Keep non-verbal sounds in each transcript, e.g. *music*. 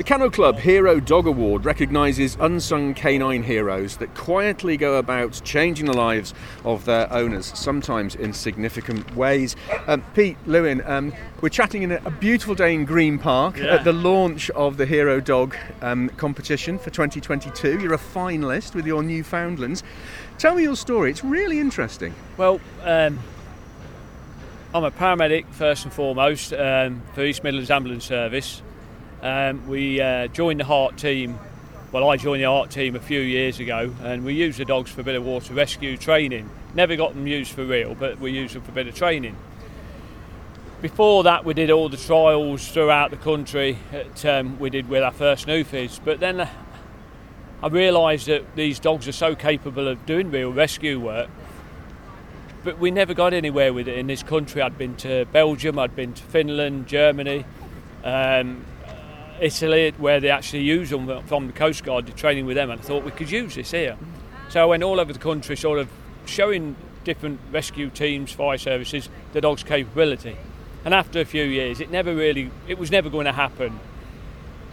The Kennel Club Hero Dog Award recognises unsung canine heroes that quietly go about changing the lives of their owners, sometimes in significant ways. Um, Pete Lewin, um, we're chatting in a, a, beautiful day in Green Park yeah. at the launch of the Hero Dog um, competition for 2022. You're a finalist with your Newfoundlands. Tell me your story, it's really interesting. Well, um, I'm a paramedic first and foremost um, for East Midlands Ambulance Service. Um, we uh, joined the HART team. Well, I joined the HART team a few years ago, and we used the dogs for a bit of water rescue training. Never got them used for real, but we used them for a bit of training. Before that, we did all the trials throughout the country. Um, we did with our first Newfies, but then uh, I realised that these dogs are so capable of doing real rescue work. But we never got anywhere with it in this country. I'd been to Belgium, I'd been to Finland, Germany. Um, Italy, where they actually use them from the Coast Guard, training with them, and I thought we could use this here. So I went all over the country, sort of showing different rescue teams, fire services, the dog's capability. And after a few years, it never really, it was never going to happen.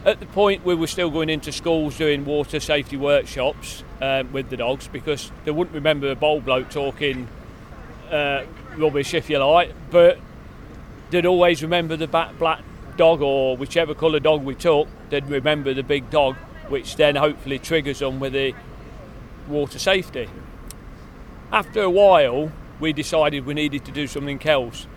At the point we were still going into schools doing water safety workshops um, with the dogs because they wouldn't remember a bold bloke talking uh, rubbish, if you like, but they'd always remember the black dog or whichever colour dog we took, they'd remember the big dog, which then hopefully triggers them with the water safety. After a while, we decided we needed to do something else.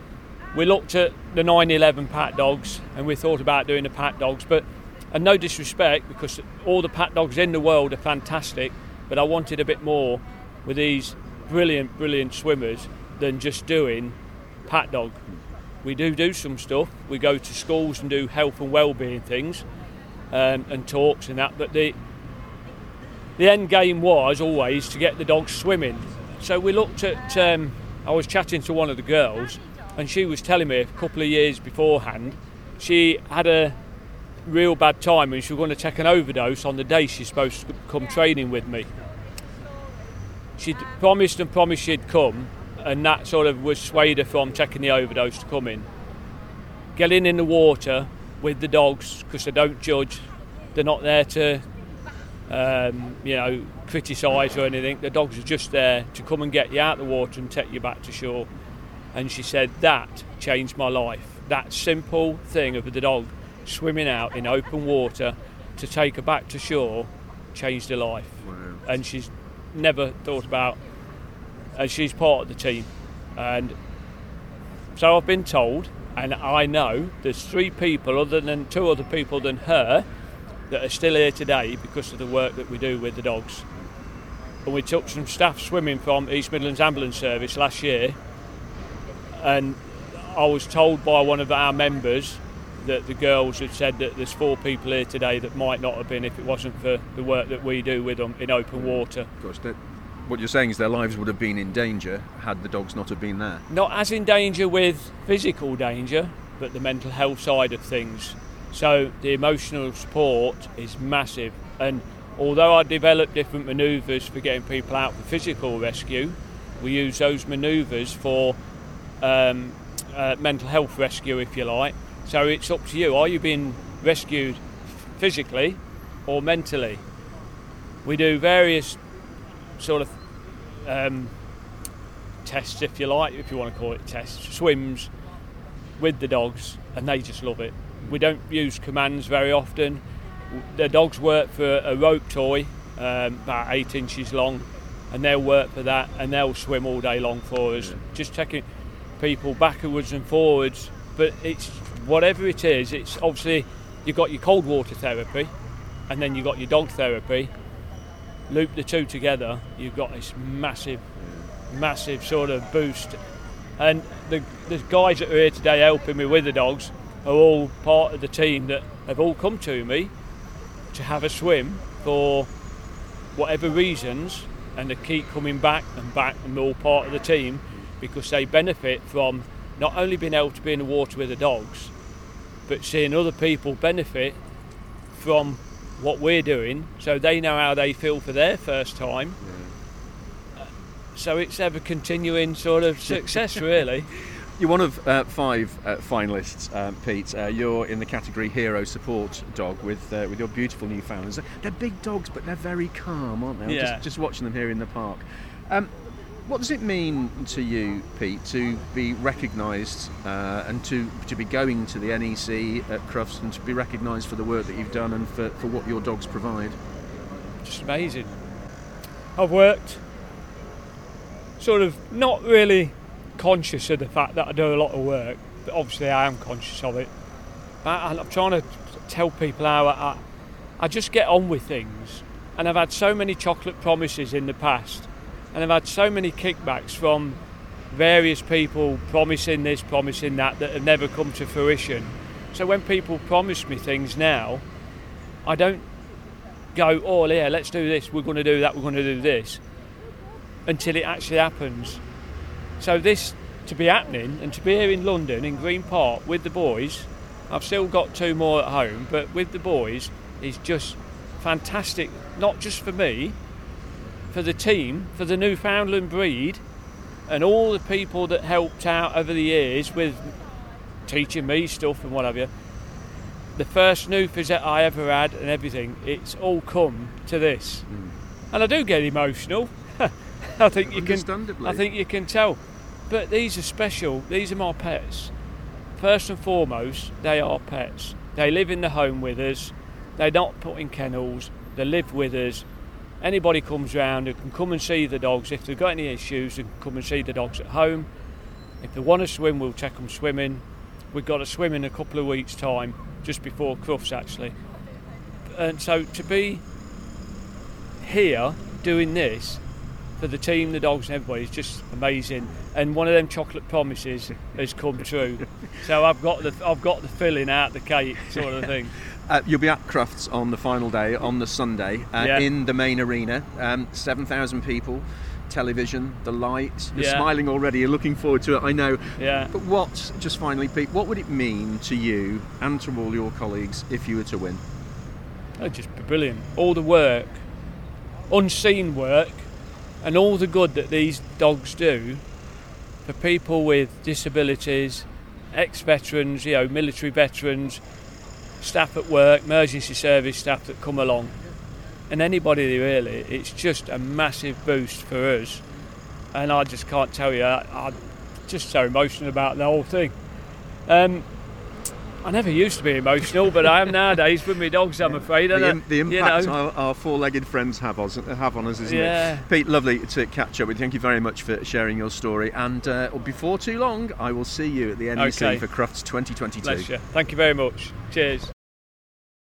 We looked at the 911 pat dogs and we thought about doing the pat dogs, but and no disrespect because all the pat dogs in the world are fantastic, but I wanted a bit more with these brilliant, brilliant swimmers than just doing pat dog we do do some stuff. We go to schools and do health and well-being things um, and talks and that. But the the end game was always to get the dogs swimming. So we looked at. Um, I was chatting to one of the girls, and she was telling me a couple of years beforehand she had a real bad time and she was going to take an overdose on the day she's supposed to come training with me. She'd promised and promised she'd come, and that sort of was swayed her from taking the overdose to come in. Getting in the water with the dogs because they don't judge, they're not there to, um, you know, criticise or anything. The dogs are just there to come and get you out of the water and take you back to shore. And she said that changed my life. That simple thing of the dog swimming out in open water to take her back to shore changed her life. Wow. And she's never thought about and she's part of the team. And so I've been told, and I know there's three people other than two other people than her that are still here today because of the work that we do with the dogs. And we took some staff swimming from East Midlands Ambulance Service last year, and I was told by one of our members that the girls had said that there's four people here today that might not have been if it wasn't for the work that we do with them in open water. Of course, what you're saying is their lives would have been in danger had the dogs not have been there. Not as in danger with physical danger, but the mental health side of things. So the emotional support is massive. And although I develop different manoeuvres for getting people out for physical rescue, we use those manoeuvres for um, uh, mental health rescue, if you like. So it's up to you. Are you being rescued physically or mentally? We do various sort of um, tests, if you like, if you want to call it tests, swims with the dogs, and they just love it. We don't use commands very often. The dogs work for a rope toy, um, about eight inches long, and they'll work for that, and they'll swim all day long for us, yeah. just taking people backwards and forwards. But it's whatever it is. It's obviously you've got your cold water therapy, and then you've got your dog therapy, loop the two together, you've got this massive, massive sort of boost. And the, the guys that are here today helping me with the dogs are all part of the team that have all come to me to have a swim for whatever reasons and they keep coming back and back and they're all part of the team because they benefit from not only being able to be in the water with the dogs but seeing other people benefit from what we're doing, so they know how they feel for their first time. Yeah. so it's ever continuing sort of success, *laughs* really. you're one of uh, five uh, finalists, uh, Pete. Uh, you're in the category Hero Support Dog with uh, with your beautiful Newfoundlands. They're big dogs, but they're very calm, aren't they? I'm Yeah. Just, just watching them here in the park. Um, what does it mean to you, Pete, to be recognised uh, and to, to be going to the NEC at Crufts and to be recognised for the work that you've done and for, for what your dogs provide? just amazing. I've worked sort of not really conscious of the fact that I do a lot of work, but obviously I am conscious of it. But I'm trying to tell people how I, I just get on with things. And I've had so many chocolate promises in the past, and I've had so many kickbacks from various people promising this, promising that, that have never come to fruition. So when people promise me things now, I don't go, oh yeah, let's do this, we're going to do that, we're going to do this, until it actually happens. So this to be happening and to be here in London in Green Park with the boys, I've still got two more at home, but with the boys is just fantastic. Not just for me, for the team, for the Newfoundland breed, and all the people that helped out over the years with teaching me stuff and what have you. The first Newfies that I ever had and everything, it's all come to this. Hmm. And I do get emotional. *laughs* I think you can. I think you can tell. But these are special. These are my pets. First and foremost, they are pets. They live in the home with us. They're not put in kennels. They live with us. Anybody comes round who can come and see the dogs. If they've got any issues, they can come and see the dogs at home. If they want to swim, we'll take them swimming. We've got to swim in a couple of weeks' time, just before Crufts actually. And so to be here doing this for the team, the dogs, and everybody is just amazing. And one of them chocolate promises has come true. *laughs* So I've got the I've got the filling out the cake sort of thing. Uh, you'll be at Crufts on the final day, on the Sunday, uh, Yeah. in the main arena. Um, 7,000 people, television, the lights. You're Yeah. smiling already. You're looking forward to it, I know. Yeah. But what, just finally, Pete, what would it mean to you and to all your colleagues if you were to win? It'd just be brilliant. All the work, unseen work, and all the good that these dogs do for people with disabilities, ex-veterans, you know, military veterans, staff at work, emergency service staff that come along, and anybody really. It's just a massive boost for us, and I just can't tell you. I, I'm just so emotional about the whole thing. Um, I never used to be emotional, but I am nowadays with my dogs. I'm afraid. The, im- the you impact know, our, our four-legged friends have, us, have on us, isn't Yeah. it? Pete, lovely to catch up with you. Thank you very much for sharing your story. And uh, before too long, I will see you at the NEC Okay. for Crufts 2022. Bless you. Thank you very much. Cheers.